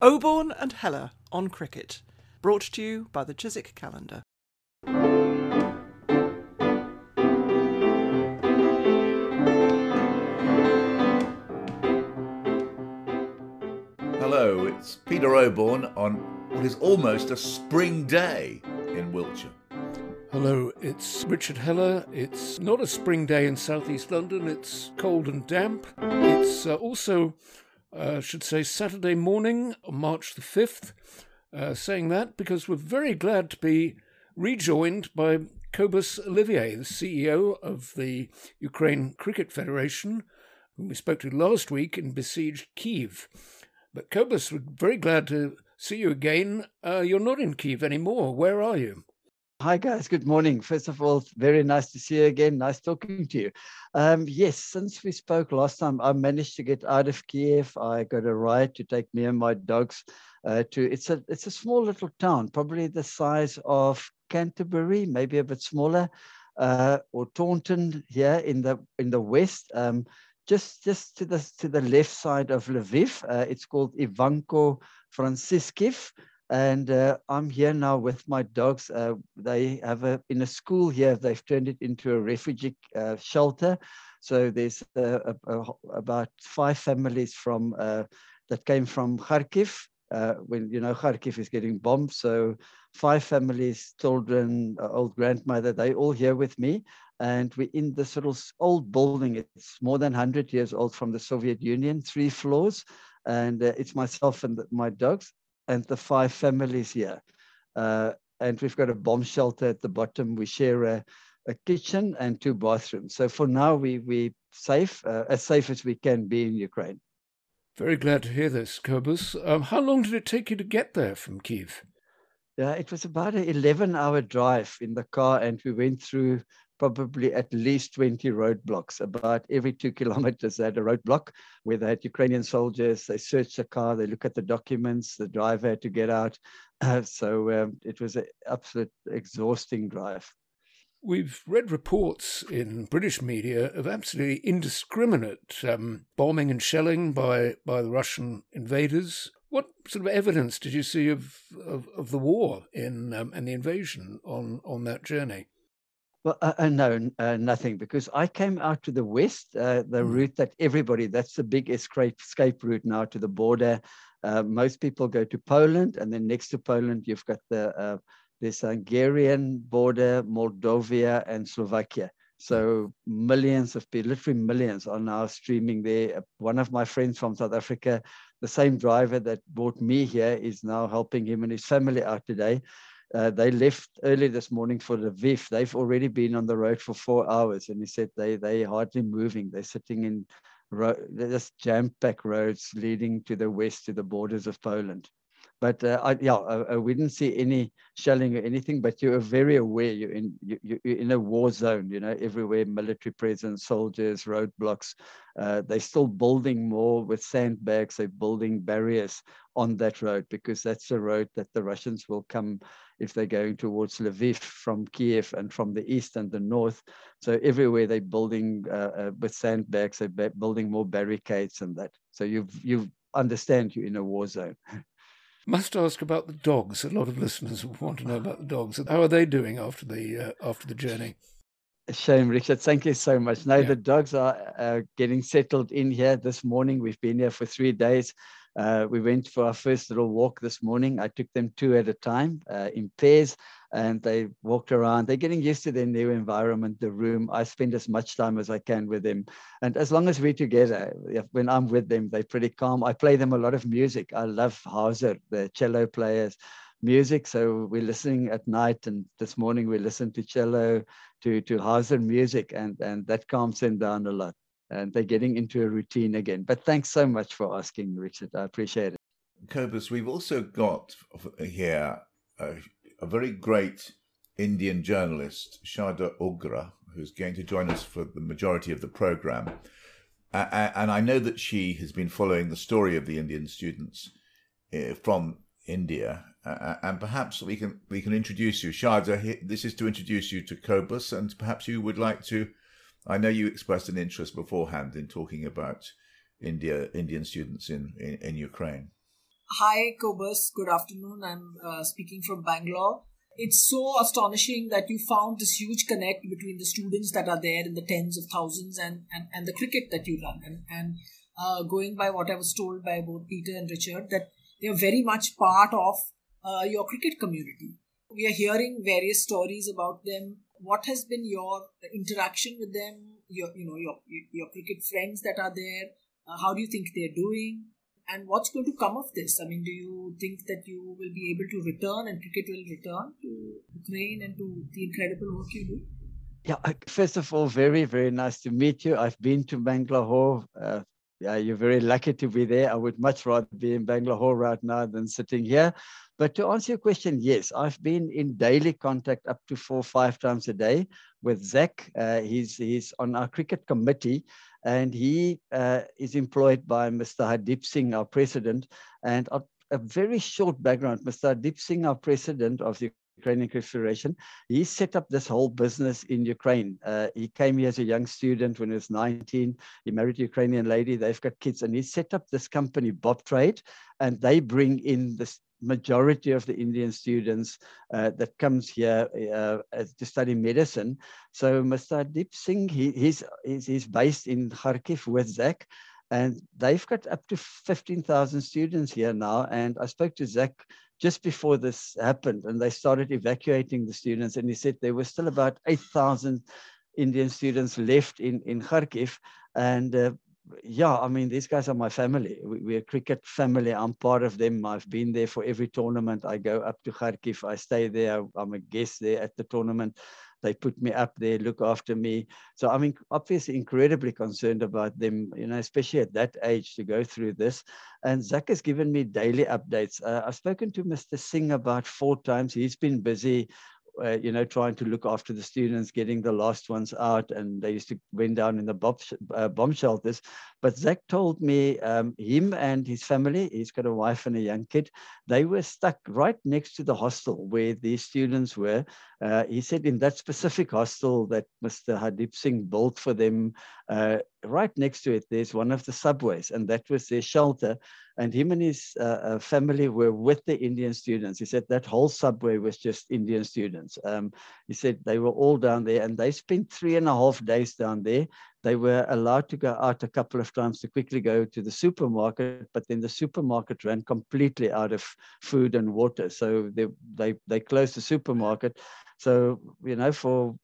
Oborne and Heller on cricket, brought to you by the Chiswick Calendar. Hello, it's Peter Oborne on what is almost a spring day in Wiltshire. Hello, it's Richard Heller. It's not a spring day in southeast London, it's cold and damp. It's uh, also uh, should say Saturday morning, March the 5th. Uh, saying that because we're very glad to be rejoined by Cobus Olivier, the CEO of the Ukraine Cricket Federation, whom we spoke to last week in besieged Kiev. But Cobus, we're very glad to see you again. Uh, you're not in Kiev anymore. Where are you? Hi, guys. Good morning. First of all, very nice to see you again. Nice talking to you. Um, yes, since we spoke last time, I managed to get out of Kiev. I got a ride to take me and my dogs uh, to. It's a it's a small little town, probably the size of Canterbury, maybe a bit smaller, uh, or Taunton here in the in the west. Um, just just to the to the left side of Lviv. Uh, it's called Ivanko Franciskiv and uh, I'm here now with my dogs. Uh, they have a in a school here. They've turned it into a refugee uh, shelter. So there's uh, a, a, about five families from uh, that came from Kharkiv. Uh, when you know Kharkiv is getting bombed, so five families, children, old grandmother, they all here with me, and we're in this little old building. It's more than 100 years old from the Soviet Union, three floors, and it's myself and my dogs and the five families here. Uh, and we've got a bomb shelter at the bottom. We share a, a kitchen and two bathrooms. So for now, we we safe, uh, as safe as we can be in Ukraine. Very glad to hear this, Cobus. Um, how long did it take you to get there from Kiev? Yeah, it was about an 11 hour drive in the car, and we went through probably at least 20 roadblocks. About every two kilometers, they had a roadblock where they had Ukrainian soldiers. They searched the car, they look at the documents, the driver had to get out. Uh, so um, it was an absolute exhausting drive. We've read reports in British media of absolutely indiscriminate um, bombing and shelling by, by the Russian invaders. What sort of evidence did you see of, of, of the war in um, and the invasion on, on that journey? Well, uh, uh, no, uh, nothing, because I came out to the west, uh, the mm. route that everybody, that's the big escape, escape route now to the border. Uh, most people go to Poland, and then next to Poland, you've got the uh, this Hungarian border, Moldova, and Slovakia. So millions of people, literally millions, are now streaming there. One of my friends from South Africa, the same driver that brought me here, is now helping him and his family out today. Uh, they left early this morning for Lviv. They've already been on the road for four hours, and he said they they hardly moving. They're sitting in ro- just jam-packed roads leading to the west to the borders of Poland. But uh, I, yeah, I, I, we didn't see any shelling or anything. But you're very aware you're in you, you're in a war zone. You know, everywhere military presence, soldiers, roadblocks. Uh, they're still building more with sandbags. They're building barriers on that road because that's the road that the Russians will come if they're going towards Lviv from Kiev and from the east and the north. So everywhere they're building uh, uh, with sandbags, they're building more barricades and that. So you you understand you're in a war zone. Must ask about the dogs. A lot of listeners want to know about the dogs. How are they doing after the uh, after the journey? Shame, Richard. Thank you so much. Now yeah. the dogs are uh, getting settled in here this morning. We've been here for three days. Uh, we went for our first little walk this morning. I took them two at a time uh, in pairs and they walked around. They're getting used to their new environment, the room. I spend as much time as I can with them. And as long as we're together, when I'm with them, they're pretty calm. I play them a lot of music. I love Hauser, the cello players music. So we're listening at night, and this morning we listened to cello, to to Hauser music, and and that calms them down a lot and they're getting into a routine again. But thanks so much for asking, Richard. I appreciate it. Cobus, we've also got here a, a very great Indian journalist, Sharda Ugra, who's going to join us for the majority of the program. Uh, and I know that she has been following the story of the Indian students uh, from India, uh, and perhaps we can we can introduce you, Sharda. This is to introduce you to Cobus, and perhaps you would like to I know you expressed an interest beforehand in talking about India, Indian students in, in, in Ukraine. Hi, Cobus. Good afternoon. I'm uh, speaking from Bangalore. It's so astonishing that you found this huge connect between the students that are there in the tens of thousands and, and, and the cricket that you run. And, and uh, going by what I was told by both Peter and Richard, that they are very much part of uh, your cricket community. We are hearing various stories about them. What has been your interaction with them? Your, you know, your your cricket friends that are there. Uh, how do you think they're doing? And what's going to come of this? I mean, do you think that you will be able to return and cricket will return to Ukraine and to the incredible work you do? Yeah, first of all, very, very nice to meet you. I've been to Bangalore uh, yeah, you're very lucky to be there. I would much rather be in Bangalore right now than sitting here. But to answer your question, yes, I've been in daily contact up to four, five times a day with Zach. Uh, he's, he's on our cricket committee and he uh, is employed by Mr. Hardeep Singh, our president. And a, a very short background, Mr. Hardeep Singh, our president of the Ukrainian Cricket Federation. He set up this whole business in Ukraine. Uh, he came here as a young student when he was 19. He married a Ukrainian lady. They've got kids, and he set up this company, Bob Trade, and they bring in the majority of the Indian students uh, that comes here uh, to study medicine. So Mr. Deep Singh, he, he's, he's, he's based in Kharkiv with Zach, and they've got up to 15,000 students here now. And I spoke to Zach just before this happened and they started evacuating the students. And he said there were still about 8,000 Indian students left in, in Kharkiv. And uh, yeah, I mean, these guys are my family. We, are a cricket family. I'm part of them. I've been there for every tournament. I go up to Kharkiv. I stay there. I'm a guest there at the tournament. They put me up there, look after me. So I'm obviously incredibly concerned about them, you know, especially at that age to go through this. And Zach has given me daily updates. Uh, I've spoken to Mr. Singh about four times. He's been busy uh, you know, trying to look after the students, getting the last ones out, and they used to went down in the bomb, uh, bomb shelters. But Zach told me um, him and his family, he's got a wife and a young kid, they were stuck right next to the hostel where these students were. Uh, he said in that specific hostel that Mr. Hardeep Singh built for them, uh, right next to it, there's one of the subways, and that was their shelter. And him and his uh, uh, family were with the Indian students. He said that whole subway was just Indian students. Um, he said they were all down there, and they spent three and a half days down there. They were allowed to go out a couple of times to quickly go to the supermarket, but then the supermarket ran completely out of food and water. So they, they, they closed the supermarket. So, you know, for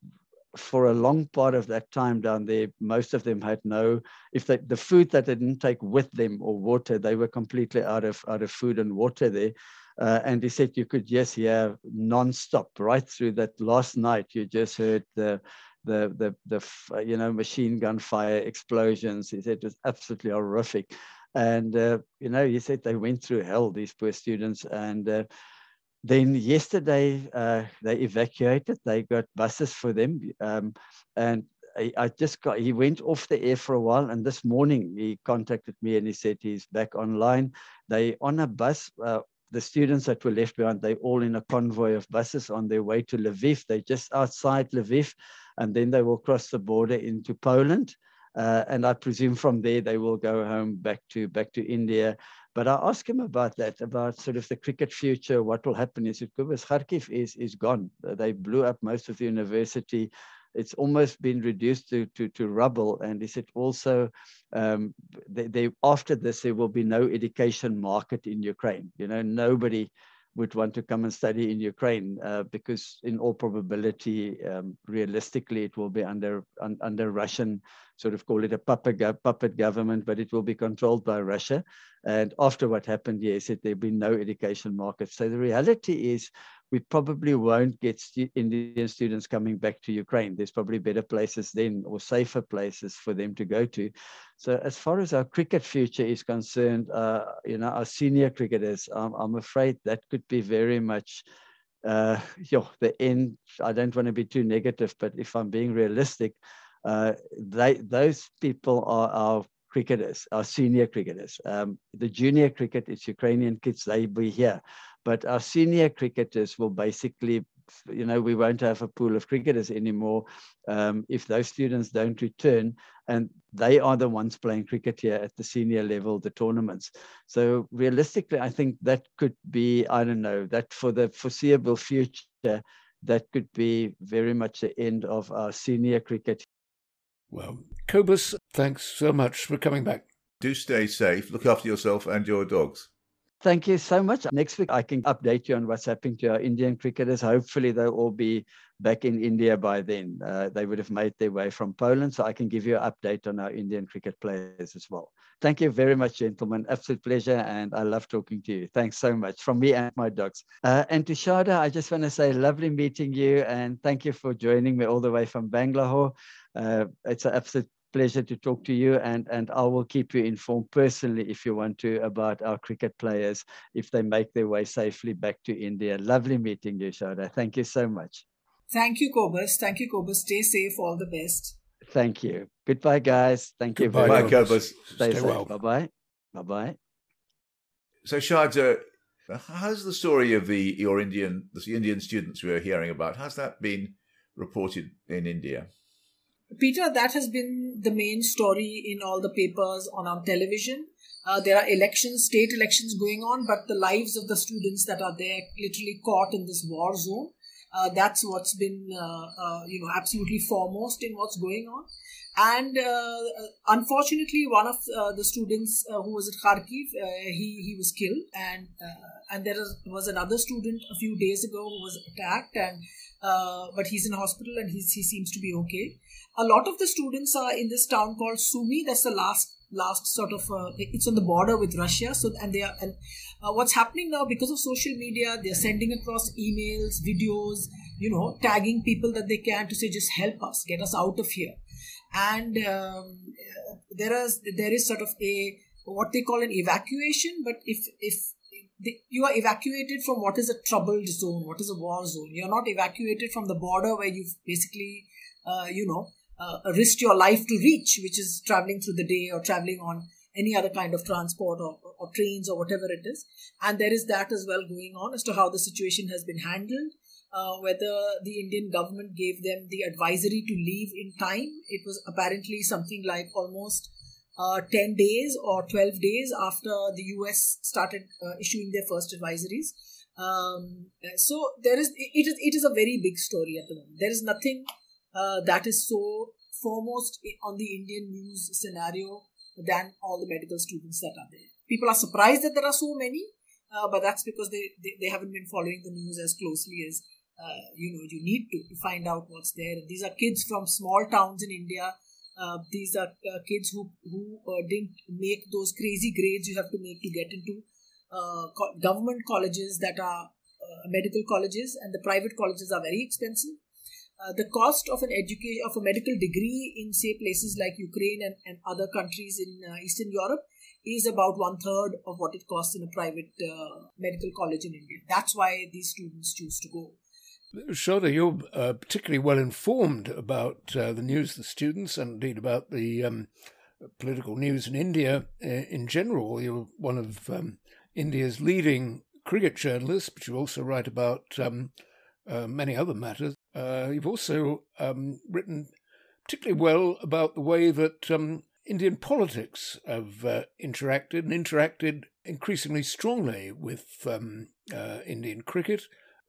for a long part of that time down there, most of them had no, if they, the food that they didn't take with them or water, they were completely out of, out of food and water there. Uh, and he said you could just hear non-stop right through that last night. You just heard the, the, the, the, you know, machine gun fire explosions. He said it was absolutely horrific. And, uh, you know, he said they went through hell, these poor students. And, uh, then yesterday uh, they evacuated. They got buses for them, um, and I, I, just got. He went off the air for a while, and this morning he contacted me and he said he's back online. They on a bus. Uh, the students that were left behind, they all in a convoy of buses on their way to Lviv. They're just outside Lviv, and then they will cross the border into Poland. Uh, and I presume from there they will go home back to back to India but I asked him about that, about sort of the cricket future, what will happen. He said, Cobus, Kharkiv is, is gone. They blew up most of the university. It's almost been reduced to, to, to rubble. And he said also, um, they, they, after this, there will be no education market in Ukraine. You know, nobody would want to come and study in Ukraine uh, because, in all probability, um, realistically, it will be under un, under Russian sort of call it a puppet, puppet government, but it will be controlled by Russia. And after what happened, yes, it, there'll be no education market. So the reality is, we probably won't get stu Indian students coming back to Ukraine. There's probably better places then or safer places for them to go to. So as far as our cricket future is concerned, uh, you know, our senior cricketers, I'm afraid that could be very much uh, the end. I don't want to be too negative, but if I'm being realistic, uh, they, those people are our cricketers, our senior cricketers. Um, the junior cricket, it's Ukrainian kids, they'll be here. But our senior cricketers will basically you know, we won't have a pool of cricketers anymore um, if those students don't return. And they are the ones playing cricket here at the senior level, the tournaments. So realistically, I think that could be, I don't know, that for the foreseeable future, that could be very much the end of our senior cricket. Well, Cobus, thanks so much for coming back. Do stay safe. Look after yourself and your dogs. Thank you so much. Next week, I can update you on what's happening to our Indian cricketers. Hopefully, they'll all be back in India by then. Uh, they would have made their way from Poland, so I can give you an update on our Indian cricket players as well. Thank you very much, gentlemen. Absolute pleasure, and I love talking to you. Thanks so much from me and my dogs. Uh, and to Sharda, I just want to say, lovely meeting you, and thank you for joining me all the way from Bangalore. Uh, it's an absolute pleasure to talk to you and, and I will keep you informed personally if you want to about our cricket players if they make their way safely back to India. Lovely meeting you, Sharda. Thank you so much. Thank you, Cobus. Thank you, Cobus. Stay safe. All the best. Thank you. Goodbye, guys. Thank Goodbye, you Bye, very Cobus. Stay, Stay safe. well. Bye bye. Bye bye. So, Sharda, how's the story of the your Indian the Indian students we are hearing about? How's that been reported in India? Peter, that has been the main story in all the papers on our television. Uh, there are elections, state elections going on, but the lives of the students that are there literally caught in this war zone. Uh, that's what's been, uh, uh, you know, absolutely foremost in what's going on. And uh, unfortunately, one of the students who was at Kharkiv, he he was killed, and and there was another student a few days ago who was attacked, and but he's in hospital and he's, he seems to be okay. A lot of the students are in this town called Sumy. That's the last last sort of uh, it's on the border with Russia. So and they are and uh, what's happening now because of social media, they're sending across emails, videos, you know, tagging people that they can to say just help us, get us out of here. And um, there is there is sort of a what they call an evacuation, but if if you are evacuated from what is a troubled zone, what is a war zone. You're not evacuated from the border where you've basically, uh, you know, uh, risked your life to reach, which is traveling through the day or traveling on any other kind of transport or, or trains or whatever it is. And there is that as well going on as to how the situation has been handled. Uh, whether the Indian government gave them the advisory to leave in time. It was apparently something like almost uh, 10 days or 12 days after the US started uh, issuing their first advisories. Um, so there is it is it is a very big story at the moment. There is nothing uh, that is so foremost on the Indian news scenario than all the medical students that are there. People are surprised that there are so many, uh, but that's because they, they, they haven't been following the news as closely as uh, you know you need to to find out what's there. These are kids from small towns in India. Uh, these are uh, kids who who uh, didn't make those crazy grades you have to make to get into co- government colleges that are medical colleges, and the private colleges are very expensive. Uh, the cost of an education of a medical degree in say places like Ukraine and, and other countries in uh, Eastern Europe is about one third of what it costs in a private uh, medical college in India. That's why these students choose to go. Sharda, you're uh, particularly well informed about uh, the news the students and indeed about the um, political news in India in general. You're one of um, India's leading cricket journalists, but you also write about um, many other matters. Uh, you've also um, written particularly well about the way that um, Indian politics have uh, interacted and interacted increasingly strongly with um, uh, Indian cricket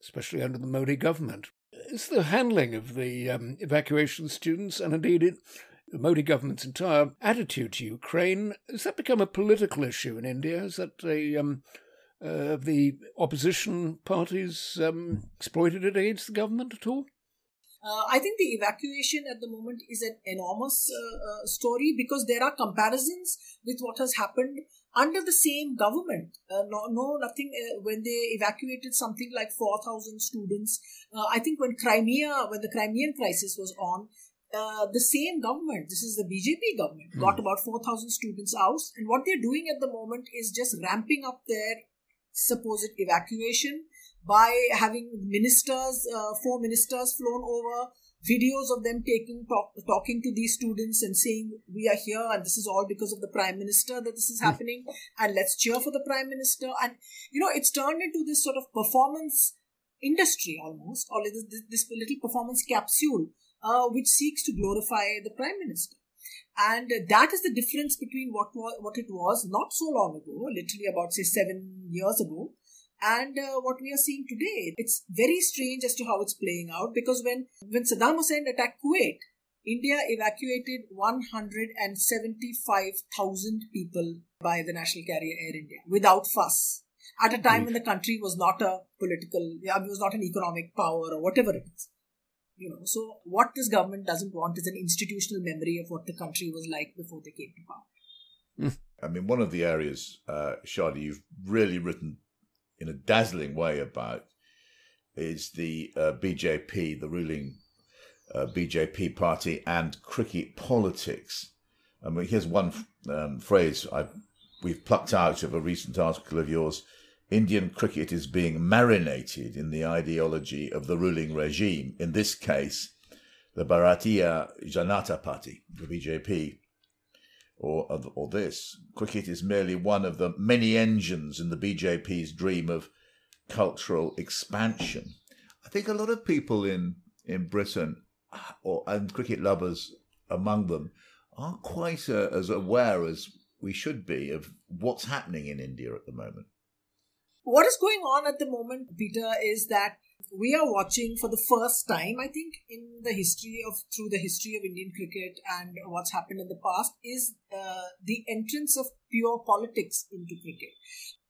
especially under the Modi government. Is the handling of the um, evacuation students and indeed it, the Modi government's entire attitude to Ukraine, has that become a political issue in India? Is that a, um, uh, the opposition parties um, exploited it against the government at all? Uh, I think the evacuation at the moment is an enormous uh, uh, story because there are comparisons with what has happened under the same government. Uh, no, no, nothing. Uh, when they evacuated something like four thousand students, uh, I think when Crimea, when the Crimean crisis was on, uh, the same government, this is the BJP government, Hmm. got about 4,000 students out. And what they're doing at the moment is just ramping up their supposed evacuation by having ministers, uh, four ministers flown over, videos of them taking talk, talking to these students and saying we are here and this is all because of the prime minister that this is happening and let's cheer for the prime minister and you know it's turned into this sort of performance industry almost, or this, this little performance capsule uh, which seeks to glorify the prime minister. And that is the difference between what what it was not so long ago, literally about say seven years ago, and uh, what we are seeing today. It's very strange as to how it's playing out because when when Saddam Hussein attacked Kuwait, India evacuated 175,000 people by the national carrier Air India without fuss. At a time when the country was not a political, it was not an economic power or whatever it is. You know, so what this government doesn't want is an institutional memory of what the country was like before they came to power. I mean, one of the areas, uh, Sharda, you've really written in a dazzling way about is the uh, BJP, the ruling uh, BJP party, and cricket politics. I mean, here's one um, phrase I we've plucked out of a recent article of yours. Indian cricket is being marinated in the ideology of the ruling regime. In this case, the Bharatiya Janata Party, the BJP, or or this. Cricket is merely one of the many engines in the BJP's dream of cultural expansion. I think a lot of people in in Britain, or and cricket lovers among them, aren't quite as aware as we should be of what's happening in India at the moment. What is going on at the moment, Peter, is that we are watching for the first time, I think, in the history of through the history of Indian cricket and what's happened in the past is uh, the entrance of pure politics into cricket.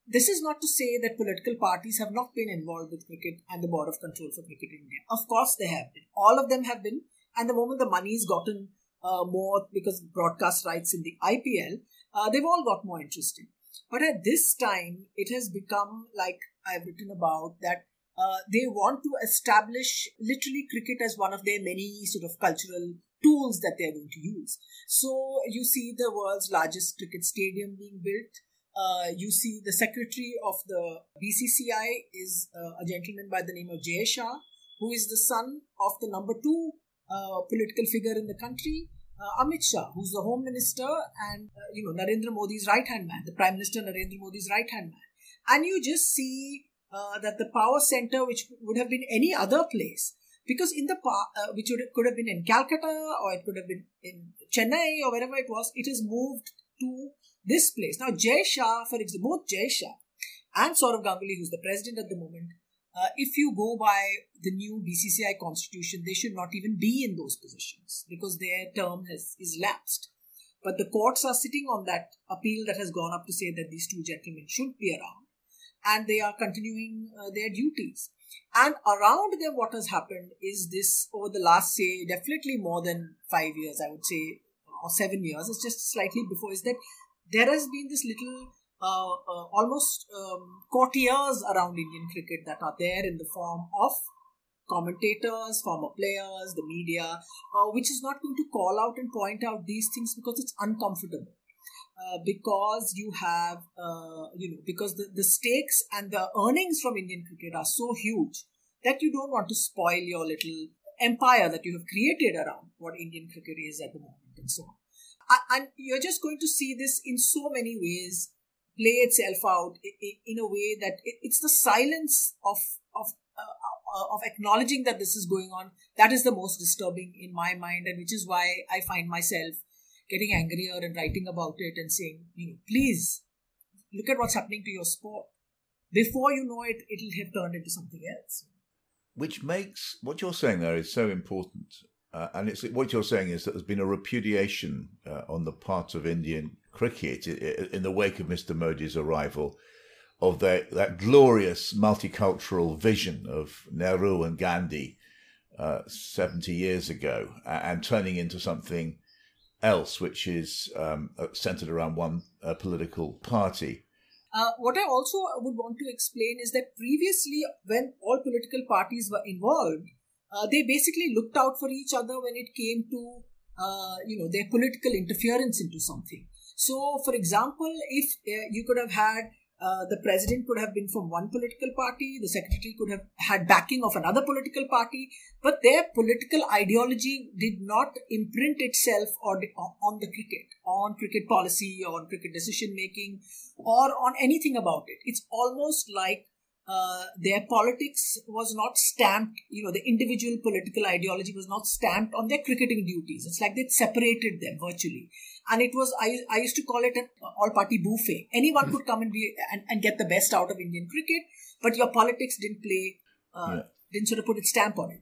This is not to say that political parties have not been involved with cricket and the Board of Control for Cricket in India. Of course, they have been. All of them have been. And the moment the money's gotten uh, more because broadcast rights in the IPL, uh, they've all got more interesting. But at this time, it has become like I've written about that uh, they want to establish literally cricket as one of their many sort of cultural tools that they're going to use. So you see the world's largest cricket stadium being built. Uh, you see the secretary of the BCCI is uh, a gentleman by the name of Jay Shah, who is the son of the number two uh, political figure in the country, uh, Amit Shah, who's the home minister and uh, you know Narendra Modi's right hand man, the prime minister Narendra Modi's right hand man, and you just see uh, that the power center, which would have been any other place, because in the uh, which would, could have been in Calcutta or it could have been in Chennai or wherever it was, it has moved to this place. Now, Jay Shah, for example, both Jay Shah and Sourav Ganguly, who's the president at the moment, uh, if you go by the new BCCI constitution, they should not even be in those positions because their term has is lapsed. But the courts are sitting on that appeal that has gone up to say that these two gentlemen should be around and they are continuing uh, their duties. And around them, what has happened is this over the last, say, definitely more than five years, I would say, or seven years, it's just slightly before, is that there has been this little uh, uh, almost um, courtiers around Indian cricket that are there in the form of commentators, former players, the media, uh, which is not going to call out and point out these things because it's uncomfortable. Uh, because you have, uh, you know, because the, the stakes and the earnings from Indian cricket are so huge that you don't want to spoil your little empire that you have created around what Indian cricket is at the moment and so on. And you're just going to see this in so many ways play itself out in a way that it's the silence of of uh, uh, of acknowledging that this is going on that is the most disturbing in my mind and which is why i find myself getting angrier and writing about it and saying, you know, please look at what's happening to your sport. Before you know it, it'll have turned into something else. Which makes what you're saying there is so important. Uh, and it's what you're saying is that there's been a repudiation uh, on the part of Indian cricket in the wake of Mr. Modi's arrival of their, that glorious multicultural vision of Nehru and Gandhi uh, 70 years ago and turning into something else, which is um, uh, centered around one uh, political party. Uh, what I also would want to explain is that previously, when all political parties were involved, uh, they basically looked out for each other when it came to, uh, you know, their political interference into something. So, for example, if uh, you could have had uh, the president could have been from one political party, the secretary could have had backing of another political party, but their political ideology did not imprint itself on, on the cricket, on cricket policy, on cricket decision making, or on anything about it. It's almost like uh, their politics was not stamped, you know, the individual political ideology was not stamped on their cricketing duties. It's like they separated them virtually. And it was, I, I used to call it an all party buffet. Anyone could come and be and, and get the best out of Indian cricket, but your politics didn't play, uh, yeah. didn't sort of put its stamp on it.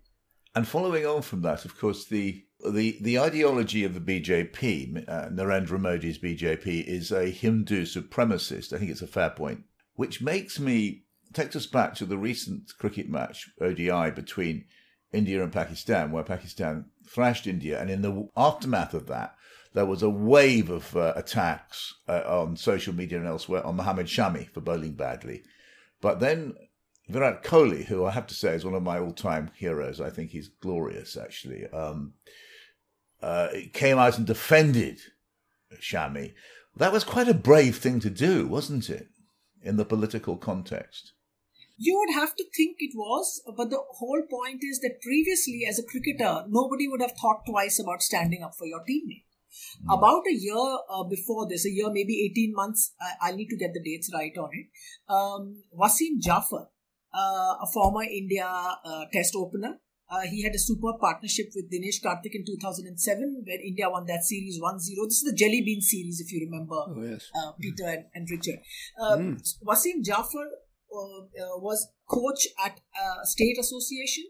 And following on from that, of course, the the the ideology of the BJP, uh, Narendra Modi's BJP, is a Hindu supremacist. I think it's a fair point, which makes me takes us back to the recent cricket match ODI between India and Pakistan, where Pakistan thrashed India, and in the aftermath of that, there was a wave of uh, attacks uh, on social media and elsewhere on Mohammad Shami for bowling badly. But then Virat Kohli, who I have to say is one of my all-time heroes, I think he's glorious actually, um, uh, came out and defended Shami. That was quite a brave thing to do, wasn't it, in the political context? You would have to think it was, but the whole point is that previously, as a cricketer, nobody would have thought twice about standing up for your teammate. Mm. About a year uh, before this, a year, maybe 18 months, I, will need to get the dates right on it. Um, Wasim Jaffer, uh, a former India uh, test opener. Uh, he had a super partnership with Dinesh Karthik in 2007, where India won that series 1 0. This is the Jelly Bean series, if you remember, oh, yes. Peter and, and Richard. Mm. Wasim Jaffer was coach at state association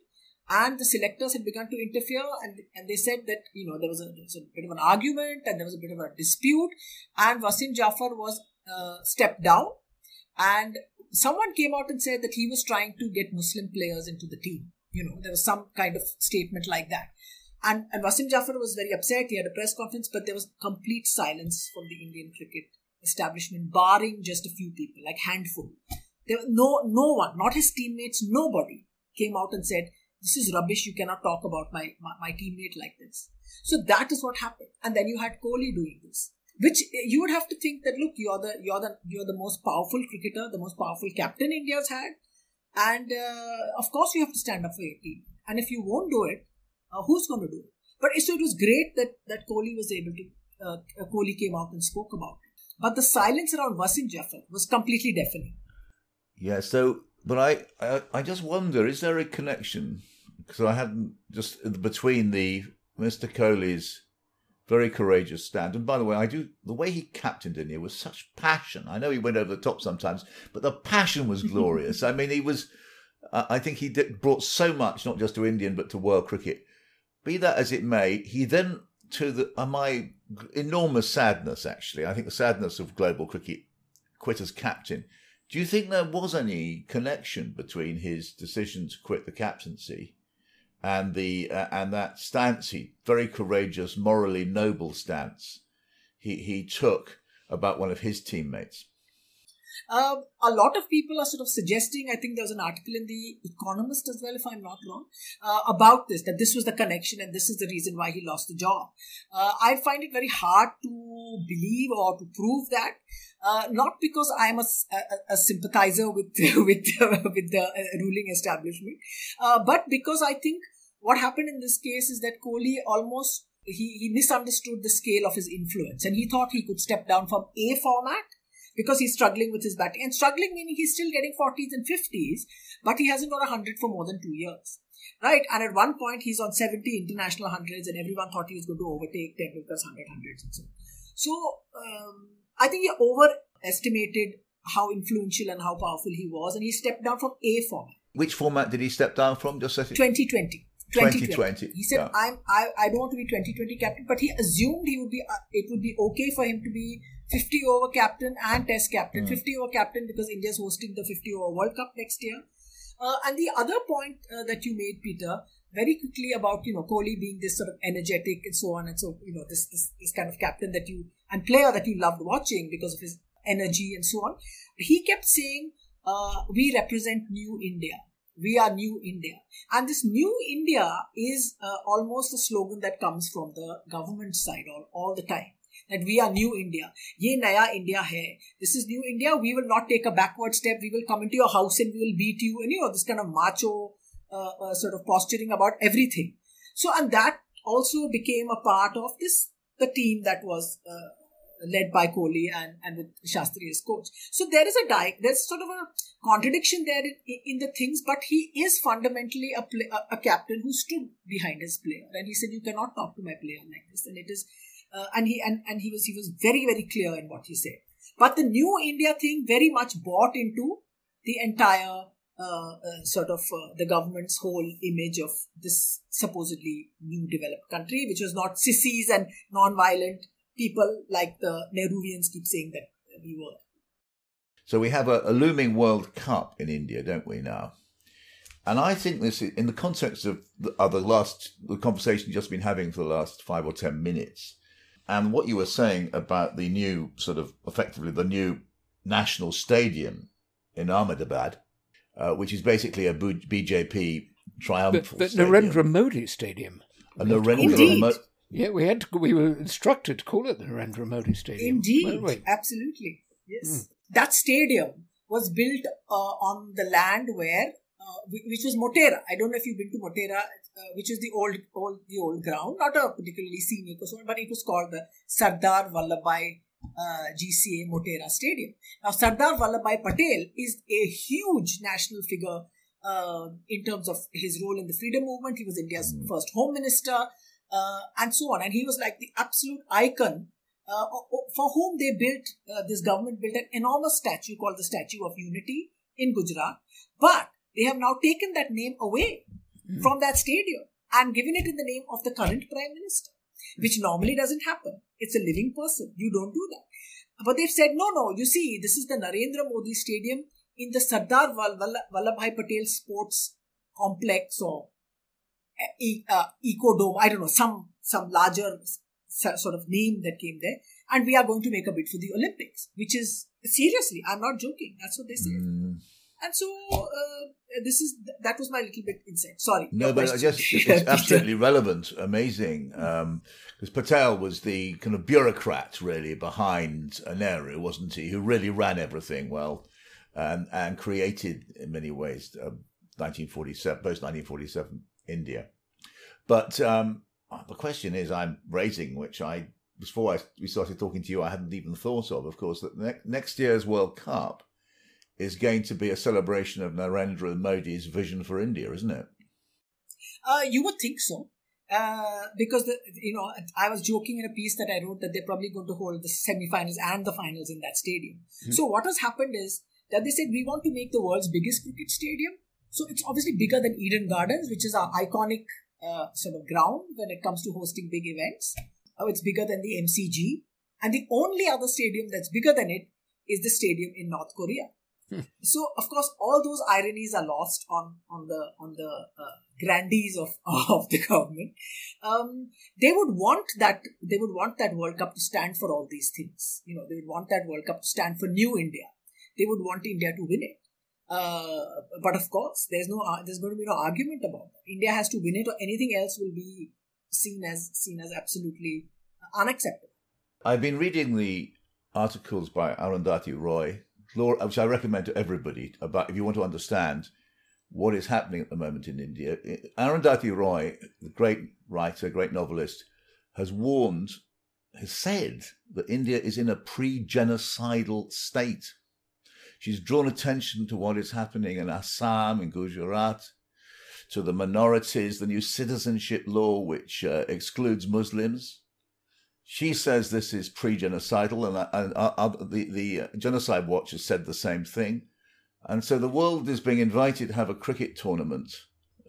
and the selectors had begun to interfere and, and they said that you know there was, a, there was a bit of an argument and there was a bit of a dispute and Wasim Jaffer was uh, stepped down and someone came out and said that he was trying to get Muslim players into the team. You know, there was some kind of statement like that. And, and Wasim Jaffer was very upset. He had a press conference, but there was complete silence from the Indian cricket establishment, barring just a few people, like handful. There no, no one, not his teammates, nobody came out and said, this is rubbish. You cannot talk about my, my, my teammate like this. So that is what happened. And then you had Kohli doing this which you would have to think that look you're the you're the you're the most powerful cricketer the most powerful captain india's had and uh, of course you have to stand up for your team and if you won't do it uh, who's going to do it but so it was great that that kohli was able to uh, uh, kohli came out and spoke about it but the silence around wasim jaffer was completely deafening yeah so but I, I i just wonder is there a connection because i hadn't just between the mr kohli's very courageous stand. And by the way, I do the way he captained India was such passion. I know he went over the top sometimes, but the passion was glorious. I mean, he was. I think he did, brought so much, not just to Indian but to world cricket. Be that as it may, he then to the uh, my enormous sadness. Actually, I think the sadness of global cricket quit as captain. Do you think there was any connection between his decision to quit the captaincy and the uh, and that stance he very courageous, morally noble stance he he took about one of his teammates. Uh, a lot of people are sort of suggesting, I think there was an article in The Economist as well, if I'm not wrong, uh, about this, that this was the connection and this is the reason why he lost the job. Uh, I find it very hard to believe or to prove that. Uh, not because I'm a, a, a sympathizer with with with the ruling establishment, uh, but because I think what happened in this case is that Kohli almost he, he misunderstood the scale of his influence. And he thought he could step down from a format because he's struggling with his batting. And struggling meaning he's still getting 40s and 50s but he hasn't got 100 for more than two years. Right? And at one point he's on 70 international hundreds and everyone thought he was going to overtake Tendulkar's 100 hundreds and so on. so um, I think he overestimated how influential and how powerful he was and he stepped down from a format. Which format did he step down from just 2020 2020. He said, yeah. "I'm I, I don't want to be 2020 captain," but he assumed he would be uh, it would be okay for him to be 50 over captain and Test captain. Mm. 50 over captain because India is hosting the 50 over World Cup next year. Uh, and the other point uh, that you made, Peter, very quickly about you know Kohli being this sort of energetic and so on and so you know this this this kind of captain that you and player that you loved watching because of his energy and so on. He kept saying, uh, "We represent New India." We are new India. And this new India is uh, almost a slogan that comes from the government side all, all the time. That we are new India. Ye naya India hai. This is new India. We will not take a backward step. We will come into your house and we will beat you. And you know, this kind of macho uh, uh, sort of posturing about everything. So, and that also became a part of this, the team that was uh, led by Kohli and, and with Shastri as coach. So there is a di- there's sort of a contradiction there in, in the things, but he is fundamentally a, play, a, a, captain who stood behind his player, and he said, "You cannot talk to my player like this." And it is, uh, and he and, and he was he was very very clear in what he said. But the new India thing very much bought into the entire uh, uh, sort of uh, the government's whole image of this supposedly new developed country, which was not sissies and non-violent people like the Nehruvians keep saying that we were. So we have a, a looming World Cup in India, don't we now? And I think this, in the context of the, of the last the conversation you've just been having for the last five or ten minutes, and what you were saying about the new sort of effectively the new national stadium in Ahmedabad, uh, which is basically a BJP triumphal. The, the Narendra Modi Stadium. A Narendra Modi. Yeah, we had to, we were instructed to call it the Narendra Modi Stadium. Indeed, absolutely. Yes, mm. that stadium was built uh, on the land where, uh, which was Motera. I don't know if you've been to Motera, uh, which is the old, old, the old ground, not a particularly scenic or so, but it was called the Sardar Vallabhbhai uh, GCA Motera Stadium. Now, Sardar Vallabhbhai Patel is a huge national figure uh, in terms of his role in the freedom movement. He was India's mm. first home minister uh, and so on. And he was like the absolute icon uh, for whom they built, uh, this government built an enormous statue called the Statue of Unity in Gujarat. But they have now taken that name away mm. from that stadium and given it in the name of the current prime minister, which normally doesn't happen. It's a living person. You don't do that. But they've said, no, no, you see, this is the Narendra Modi Stadium in the Sardar Vallabhbhai Patel Sports Complex or uh, Ecodome, I don't know, some some larger sort of name that came there. And we are going to make a bid for the Olympics, which is seriously, I'm not joking. That's what they said. Mm. And so uh, this is that was my little bit insight. Sorry. No, but I guess it's absolutely relevant, amazing. Because um, Patel was the kind of bureaucrat really behind Nehru, wasn't he? Who really ran everything well, and and created in many ways uh, 1947 post 1947 India. But um, the question is, I'm raising, which I before I, we started talking to you, I hadn't even thought of. Of course, that ne- next year's World Cup is going to be a celebration of Narendra Modi's vision for India, isn't it? Uh, you would think so. Uh, because the, you know I was joking in a piece that I wrote that they're probably going to hold the semi-finals and the finals in that stadium. Mm-hmm. So what has happened is that they said we want to make the world's biggest cricket stadium. So it's obviously bigger than Eden Gardens, which is our iconic uh, sort of ground when it comes to hosting big events. Oh, it's bigger than the MCG, and the only other stadium that's bigger than it is the stadium in North Korea. So of course, all those ironies are lost on on the on the uh, grandees of of the government. Um, they would want that they would want that World Cup to stand for all these things. You know, they would want that World Cup to stand for New India. They would want India to win it. Uh, but of course, there's no uh, there's going to be no argument about that. India has to win it, or anything else will be seen as seen as absolutely unacceptable. I've been reading the articles by Arundhati Roy which I recommend to everybody about if you want to understand what is happening at the moment in India. Arundhati Roy, the great writer, great novelist, has warned, has said that India is in a pre-genocidal state. She's drawn attention to what is happening in Assam, in Gujarat, to the minorities, the new citizenship law which uh, excludes Muslims, she says this is pre-genocidal, and, and uh, uh, the the Genocide Watch has said the same thing. And so the world is being invited to have a cricket tournament,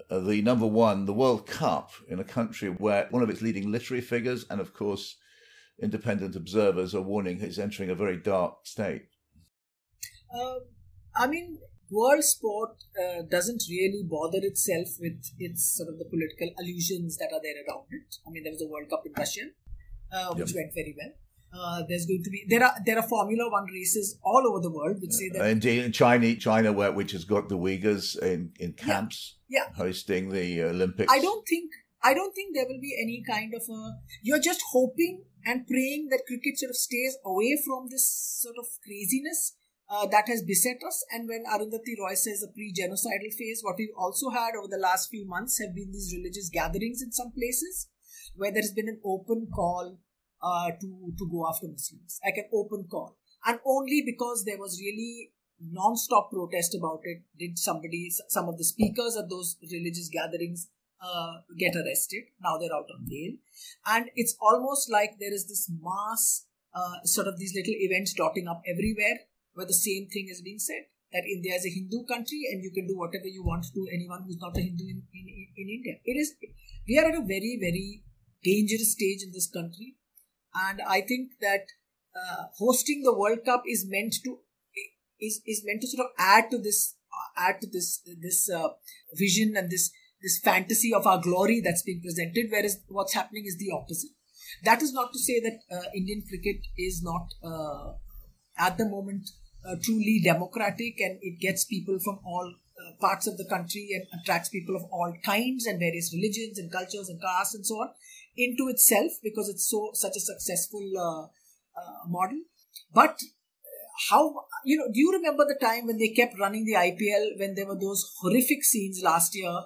uh, the number one, the World Cup, in a country where one of its leading literary figures, and of course, independent observers are warning it's entering a very dark state. Um, I mean, world sport uh, doesn't really bother itself with its sort of the political allusions that are there around it. I mean, there was a World Cup in Russia uh, which yep. went very well. Uh, there's going to be there are there are Formula One races all over the world which say that indeed in China China where which has got the Uyghurs in in camps yeah, yeah. hosting the Olympics. I don't think I don't think there will be any kind of a. You're just hoping and praying that cricket sort of stays away from this sort of craziness uh, that has beset us. And when Arundhati Roy says a pre-genocidal phase, what we've also had over the last few months have been these religious gatherings in some places where there has been an open call uh, to, to go after Muslims, like an open call. And only because there was really non-stop protest about it did somebody, some of the speakers at those religious gatherings uh, get arrested. Now they're out on bail. And it's almost like there is this mass, uh, sort of these little events dotting up everywhere where the same thing is being said that India is a Hindu country and you can do whatever you want to anyone who's not a Hindu in, in, in India. It is, we are at a very, very dangerous stage in this country. And I think that uh, hosting the World Cup is meant to is, is meant to sort of add to this uh, add to this this uh, vision and this this fantasy of our glory that's being presented, whereas what's happening is the opposite. That is not to say that uh, Indian cricket is not uh, at the moment uh, truly democratic and it gets people from all uh, parts of the country and attracts people of all kinds and various religions and cultures and castes and so on into itself because it's so such a successful uh, uh, model. But how you know do you remember the time when they kept running the IPL when there were those horrific scenes last year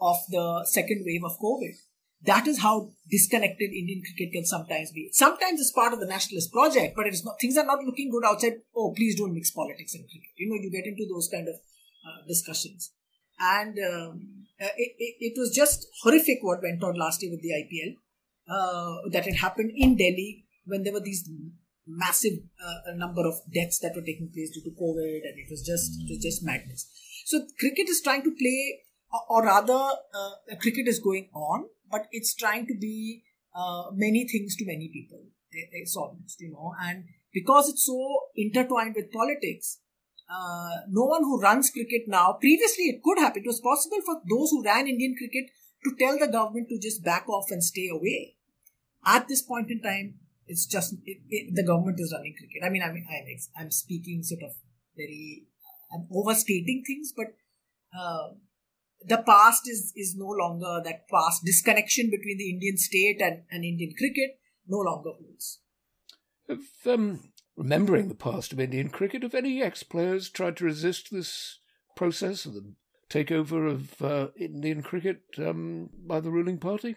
of the second wave of covid that is how disconnected Indian cricket can sometimes be. Sometimes it's part of the nationalist project, but it is not. Things are not looking good outside. Oh, please don't mix politics and cricket. You know, you get into those kind of uh, discussions, and um, uh, it, it, it, was just horrific what went on last year with the IPL. Uh, that had happened in Delhi when there were these massive uh, number of deaths that were taking place due to COVID, and it was just it was just madness. So cricket is trying to play, or, rather, uh, cricket is going on but it's trying to be uh, many things to many people. It's almost, you know, and because it's so intertwined with politics, uh, no one who runs cricket now, previously it could happen. It was possible for those who ran Indian cricket to tell the government to just back off and stay away. At this point in time, it's just it, it, the government is running cricket. I mean, I mean, I'm, I'm speaking sort of very, I'm overstating things, but uh, the past is, is no longer that past disconnection between the Indian state and, and Indian cricket no longer holds. Have, um, remembering the past of Indian cricket, have any ex players tried to resist this process of the takeover of uh, Indian cricket um, by the ruling party?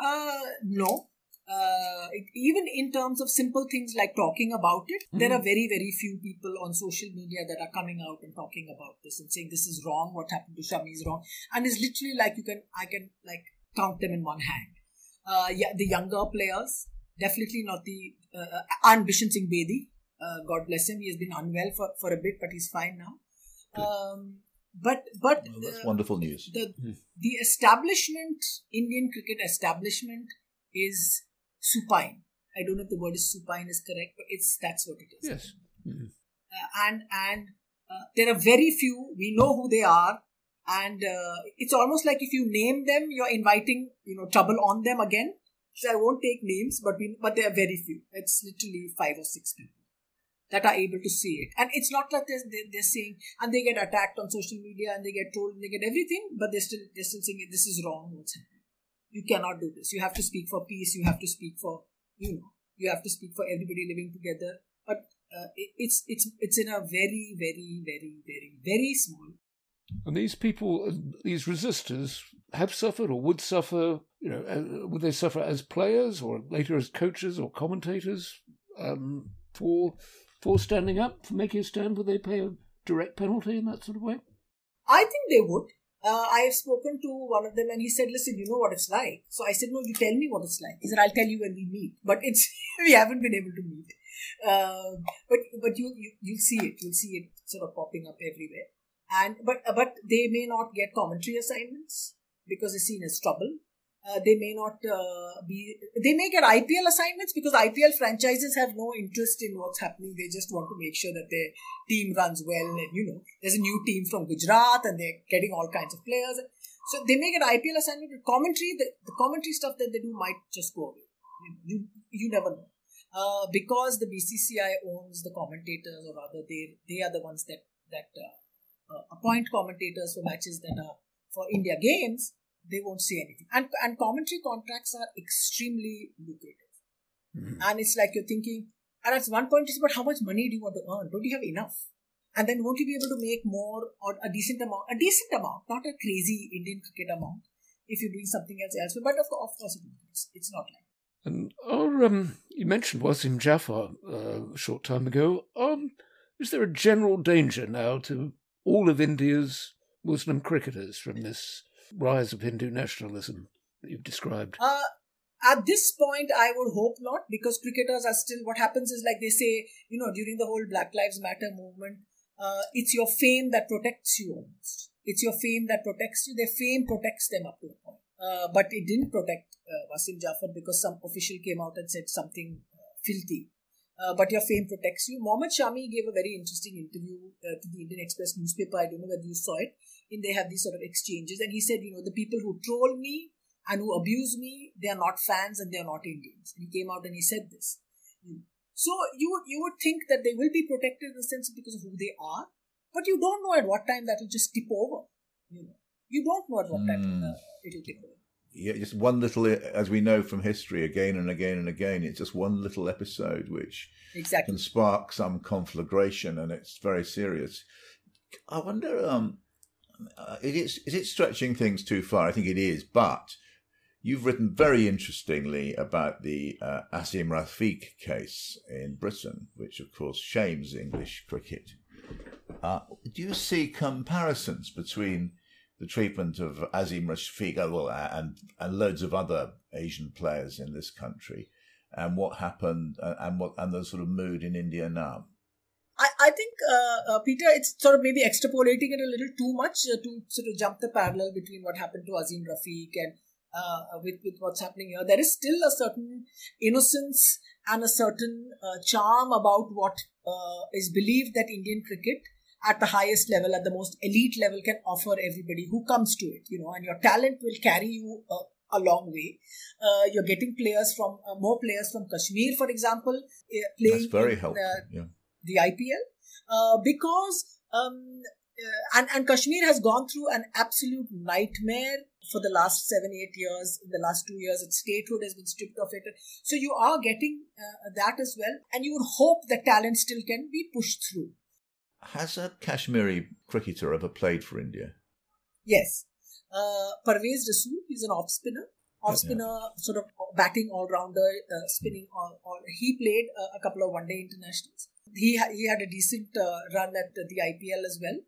Uh, no uh, even in terms of simple things like talking about it, mm-hmm. there are very, very few people on social media that are coming out and talking about this and saying this is wrong, what happened to Shami is wrong. And it's literally like you can, I can like count them in one hand. Uh, yeah, the younger players, definitely not the, uh, and Bishan Singh Bedi, uh, God bless him, he has been unwell for, for a bit, but he's fine now. Um, but but well, that's wonderful news. The hmm. the establishment, Indian cricket establishment, is supine. I don't know if the word is supine is correct, but it's that's what it is. Yes. Mm-hmm. Uh, and and uh, there are very few. We know who they are, and uh, it's almost like if you name them, you're inviting you know trouble on them again. So I won't take names, but we, but there are very few. It's literally five or six people that are able to see it, and it's not that they're, they're saying and they get attacked on social media and they get told and they get everything, but they're still they're still saying this is wrong. What's happening? You cannot do this. You have to speak for peace. You have to speak for you know. You have to speak for everybody living together. But uh, it, it's it's it's in a very very very very very small. And these people, uh, these resistors, have suffered or would suffer. You know, uh, would they suffer as players or later as coaches or commentators um, for for standing up, for making a stand? Would they pay a direct penalty in that sort of way? I think they would uh, I have spoken to one of them and he said, listen, you know what it's like. So I said, no, you tell me what it's like. He said, I'll tell you when we meet. But it's, we haven't been able to meet. Uh, but, but you, you, you'll see it. You'll see it sort of popping up everywhere. And, but, but they may not get commentary assignments because it's seen as trouble. Uh, they may not uh, be, they may get IPL assignments because IPL franchises have no interest in what's happening. They just want to make sure that their team runs well. And, you know, there's a new team from Gujarat and they're getting all kinds of players. So they may get IPL assignment, but commentary, the, the commentary stuff that they do might just go away. You, you, you never know. Uh, because the BCCI owns the commentators, or rather, they they are the ones that that uh, uh, appoint commentators for matches that are for India games they won't say anything. And, and commentary contracts are extremely lucrative. Mm. And it's like you're thinking, and at one point, it's about how much money do you want to earn? Don't you have enough? And then won't you be able to make more or a decent amount? A decent amount, not a crazy Indian cricket amount, if you're doing something else elsewhere. But of, of course, it's, it's not like. And are, um, you mentioned Wasim Jaffer uh, a short time ago. Um, is there a general danger now to all of India's Muslim cricketers from this rise of Hindu nationalism that you've described? Uh, at this point, I would hope not, because cricketers are still. What happens is, like they say, you know, during the whole Black Lives Matter movement, uh, it's your fame that protects you almost. It's your fame that protects you. Their fame protects them up to a point. Uh, but it didn't protect uh, Wasim Jaffer because some official came out and said something uh, filthy. Uh, but your fame protects you. Mohammad Shami gave a very interesting interview uh, to the Indian Express newspaper. I don't know whether you saw it. And they have these sort of exchanges. And he said, you know, the people who troll me and who abuse me, they are not fans and they are not Indians. And he came out and he said this. So you would you would think that they will be protected in a sense because of who they are, but you don't know at what time that will just tip over. You know, you don't know at what time uh, it will tip over. Yeah, just one little, as we know from history, again and again and again, it's just one little episode which Exactly. can spark some conflagration, and it's very serious. I wonder, um, uh, it is is it stretching things too far? I think it is, but you've written very interestingly about the uh, Azim Rafiq case in Britain, which of course shames English cricket. Uh, do you see comparisons between the treatment of Azim Rafiq uh, well, and and loads of other Asian players in this country, and what happened, uh, and what and the sort of mood in India now? I, I think, uh, uh, Peter, it's sort of maybe extrapolating it a little too much uh, to sort of jump the parallel between what happened to Azim Rafiq and uh, with, with what's happening here. There is still a certain innocence and a certain uh, charm about what uh, is believed that Indian cricket at the highest level, at the most elite level, can offer everybody who comes to it, you know, and your talent will carry you uh, a long way. Uh, you're getting players from, uh, more players from Kashmir, for example, uh, playing That's very in, helpful. uh, yeah. The IPL uh, because um, uh, and and Kashmir has gone through an absolute nightmare for the last seven eight years. In the last two years, its statehood has been stripped of it. So you are getting uh, that as well, and you would hope that talent still can be pushed through. Has a Kashmiri cricketer ever played for India? Yes, uh, Parvez Rasool is an off spinner. Off spinner, sort of batting all rounder, uh, spinning all, all. He played uh, a couple of one day internationals. He ha- he had a decent uh, run at the IPL as well.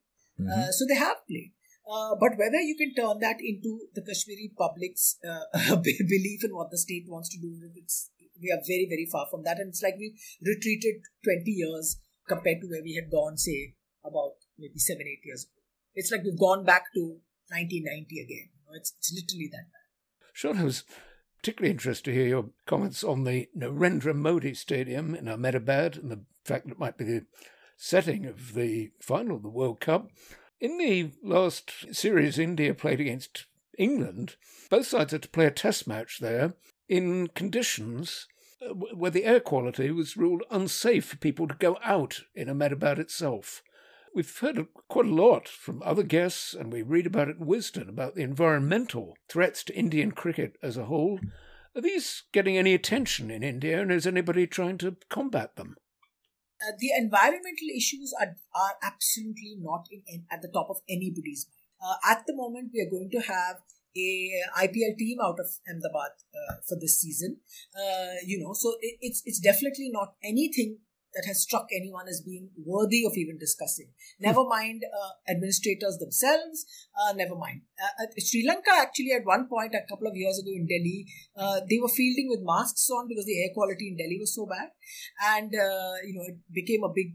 Uh, so they have played. Uh, but whether you can turn that into the Kashmiri public's uh, belief in what the state wants to do, it's, we are very, very far from that. And it's like we retreated 20 years compared to where we had gone, say, about maybe seven, eight years ago. It's like we've gone back to 1990 again. It's, it's literally that bad. Sean, I was particularly interested to hear your comments on the Narendra Modi Stadium in Ahmedabad and the fact it might be the setting of the final of the World Cup. In the last series India played against England, both sides had to play a test match there in conditions uh, where the air quality was ruled unsafe for people to go out in Ahmedabad itself. We've heard quite a lot from other guests, and we read about it in Wisden about the environmental threats to Indian cricket as a whole. Are these getting any attention in India, and is anybody trying to combat them? Uh, the environmental issues are, are absolutely not in, in, at the top of anybody's mind. Uh, at the moment, we are going to have a IPL team out of Ahmedabad uh, for this season. Uh, you know, so it, it's it's definitely not anything that has struck anyone as being worthy of even discussing. Never mind uh, administrators themselves. Uh, never mind. Uh, Sri Lanka actually at one point a couple of years ago in Delhi, uh, they were fielding with masks on because the air quality in Delhi was so bad, and uh, you know it became a big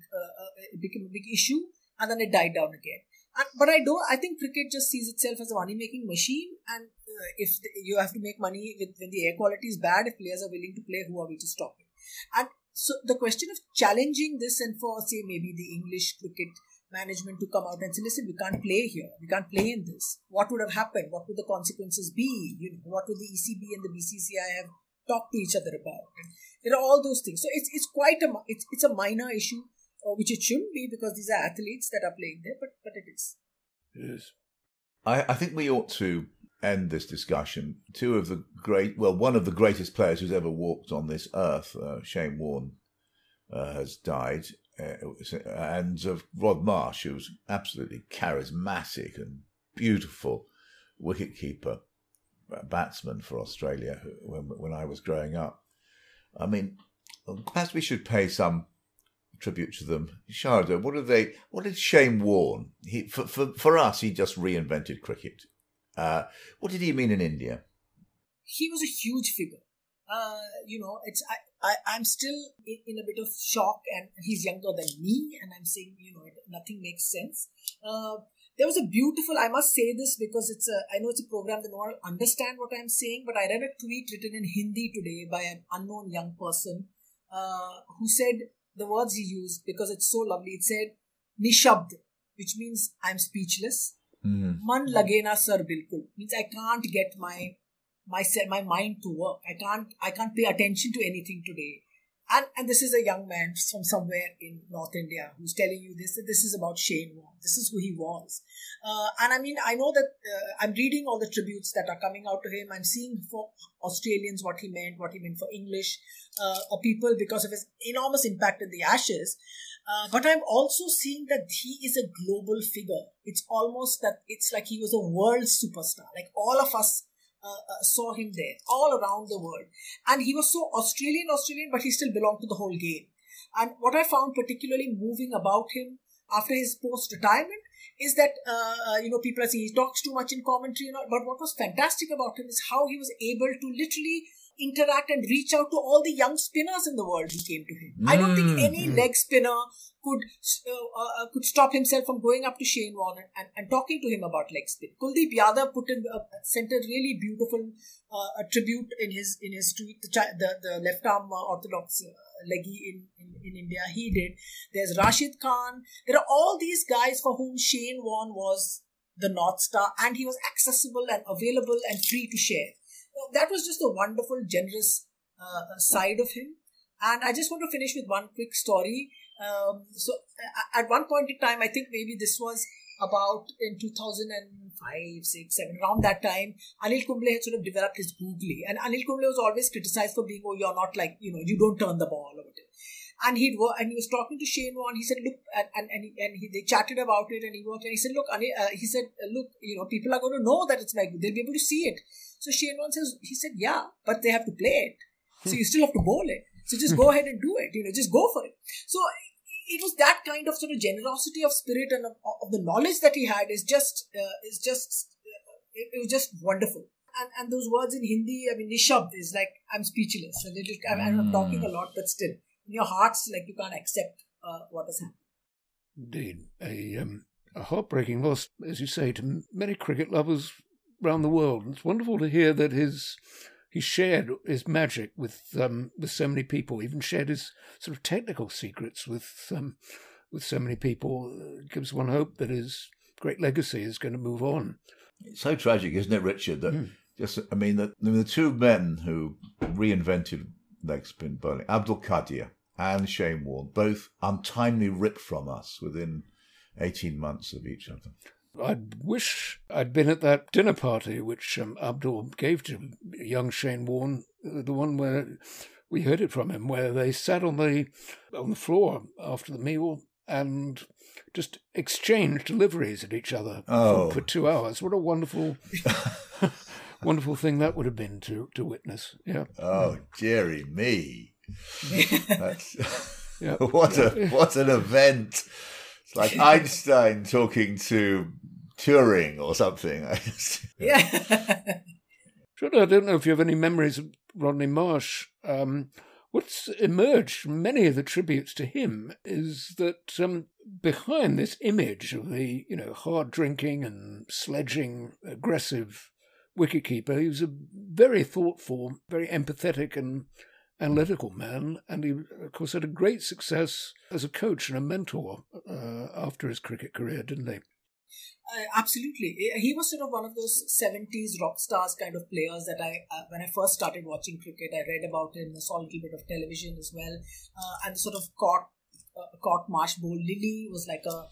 it became a big issue, and then it died down again. And, but I don't. I think cricket just sees itself as a money-making machine, and uh, if the, you have to make money with when the air quality is bad, if players are willing to play, who are we to stop it? And so the question of challenging this, and for say maybe the English cricket management to come out and say, listen, we can't play here, we can't play in this. What would have happened? What would the consequences be? You know, what would the ECB and the BCCI have talked to each other about? There are all those things. So it's it's quite a it's it's a minor issue uh, which it shouldn't be because these are athletes that are playing there, but but it is. It is. I, I think we ought to end this discussion. Two of the great, well, one of the greatest players who's ever walked on this earth, uh, Shane Warne, uh, has died, uh, and of Rod Marsh, who was absolutely charismatic and beautiful wicketkeeper, batsman for Australia when when I was growing up. I mean, perhaps we should pay some tribute to them. Sharda, what are they? What did Shane Warne? He for for, for us, he just reinvented cricket. Uh, what did he mean in India? He was a huge figure. Uh, you know, it's I, I I'm still in, in, a bit of shock, and he's younger than me, and I'm saying, you know, nothing makes sense. Uh, there was a beautiful i must say this because it's a i know it's a program that no one understand what i'm saying but i read a tweet written in hindi today by an unknown young person uh, who said the words he used because it's so lovely it said nishabd which means i'm speechless mm. man lagena sir bilkul means i can't get my my my mind to work i can't i can't pay attention to anything today and, and this is a young man from somewhere in North India who's telling you this. This is about Shane Warne. This is who he was. Uh, and I mean, I know that uh, I'm reading all the tributes that are coming out to him. I'm seeing for Australians what he meant, what he meant for English uh, or people because of his enormous impact in the Ashes. Uh, but I'm also seeing that he is a global figure. It's almost that it's like he was a world superstar. Like all of us uh, uh, saw him there all around the world. And he was so Australian, Australian, but he still belonged to the whole game. And what I found particularly moving about him after his post retirement is that, uh, uh, you know, people are saying he talks too much in commentary, you know, but what was fantastic about him is how he was able to literally interact and reach out to all the young spinners in the world who came to him. Mm. I don't think hmm. any leg spinner could uh, uh, could stop himself from going up to Shane Warne and, and, and talking to him about leg spin. Kuldeep Yadav put in uh, sent a really beautiful uh, tribute in his in his tweet. The the, the left arm uh, orthodox uh, leggy in, in, in India he did. There's Rashid Khan. There are all these guys for whom Shane Warne was the North Star, and he was accessible and available and free to share. That was just a wonderful, generous side of him. And I just want to finish with one quick story. Um, so at one point in time, I think maybe this was about in 2005, 6, 7, around that time, Anil Kumble had sort of developed his googly. And Anil Kumble was always criticized for being, oh, you're not like, you know, you don't turn the ball or whatever. And he'd and he was talking to Shane Warne. He said, "Look," and and and, he, and he, they chatted about it. And he worked. And he said, "Look," uh, he said, "Look, you know, people are going to know that it's like they'll be able to see it." So Shane Warne says, "He said, yeah, but they have to play it. So you still have to bowl it. So just go ahead and do it. You know, just go for it." So it was that kind of sort of generosity of spirit and of, of the knowledge that he had is just uh, is just uh, it, it, was just wonderful. And and those words in Hindi, I mean, nishabd is like I'm speechless. And I'm, I'm, talking a lot, but still, in your hearts, like you can't accept uh, what has happened. Indeed, a um, a heartbreaking loss, as you say, to many cricket lovers around the world. It's wonderful to hear that his he shared his magic with um, with so many people. Even shared his sort of technical secrets with um, with so many people. It gives one hope that his great legacy is going to move on. It's so tragic, isn't it, Richard? That mm. just I mean that the two men who reinvented leg spin bowling, Abdul Qadir and Shane Warne, both untimely ripped from us within eighteen months of each other. I wish I'd been at that dinner party which um, Abdul gave to young Shane Warne, uh, the one where we heard it from him, where they sat on the on the floor after the meal and just exchanged deliveries at each other oh. for, for two hours. What a wonderful, wonderful thing that would have been to to witness. Yeah. Oh, Jerry, me. That's yeah. what a what an event. It's like Einstein talking to Turing or something. yeah. Sure, I don't know if you have any memories of Rodney Marsh. Um, what's emerged from many of the tributes to him is that um, behind this image of the, you know, hard drinking and sledging, aggressive wicketkeeper, he was a very thoughtful, very empathetic and analytical man, and he, of course, had a great success as a coach and a mentor uh, after his cricket career, didn't he? Uh, absolutely, he was sort of one of those '70s rock stars kind of players that I, uh, when I first started watching cricket, I read about him, I saw a little bit of television as well, uh, and sort of caught uh, caught Marsh Bowl Lillee was like a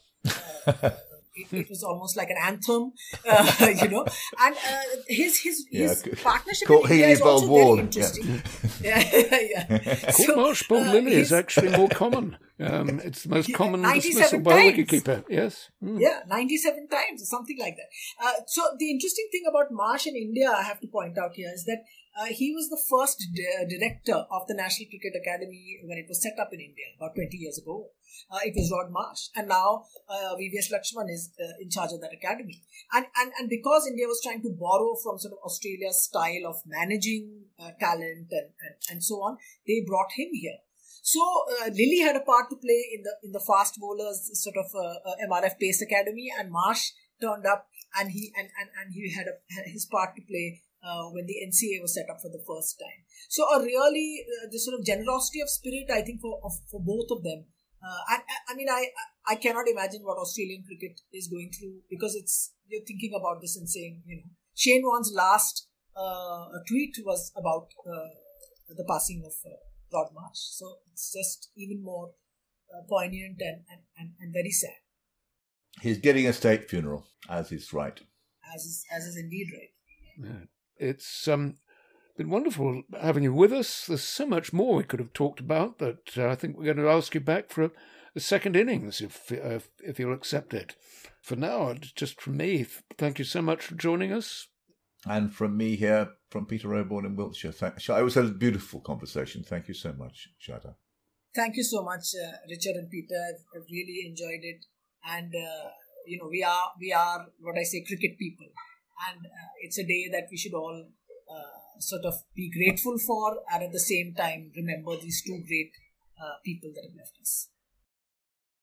uh, it, it, was almost like an anthem, uh, you know. And uh, his his his yeah. partnership with India is also very interesting. Yeah, yeah. yeah. so, Marsh Bowl uh, Lillee is actually more common. Um, it's the most common dismissal by a wicketkeeper. Yes. Mm. Yeah, ninety-seven times or something like that. Uh, so the interesting thing about Marsh in India, I have to point out here, is that Uh, he was the first di- director of the National Cricket Academy when it was set up in India about 20 years ago. Uh, it was Rod Marsh, and now uh, VVS Laxman is uh, in charge of that academy. And, and and because India was trying to borrow from sort of Australia's style of managing uh, talent and, and and so on, they brought him here. So uh, Lillee had a part to play in the in the fast bowlers sort of uh, uh, MRF Pace Academy, and Marsh turned up, and he and and, and he had, a, had his part to play uh, when the NCA was set up for the first time. So a really uh, this sort of generosity of spirit, I think, for of, for both of them. Uh, I, I mean, I I cannot imagine what Australian cricket is going through because it's you're thinking about this and saying, you know, Shane Warne's last uh, tweet was about uh, the passing of uh, Rod Marsh. So it's just even more uh, poignant and, and, and, and very sad. He's getting a state funeral, as is right. As is, as is indeed right. Yeah. It's um, been wonderful having you with us. There's so much more we could have talked about, but uh, I think we're going to ask you back for a, a second innings if, uh, if you'll accept it. For now, just from me, thank you so much for joining us. And from me here, from Peter Oborne in Wiltshire, thank, it was a beautiful conversation. Thank you so much, Sharda. Thank you so much, uh, Richard and Peter. I've, I've really enjoyed it, and uh, you know we are we are what I say cricket people, and uh, it's a day that we should all uh, sort of be grateful for, and at the same time remember these two great uh, people that have left us.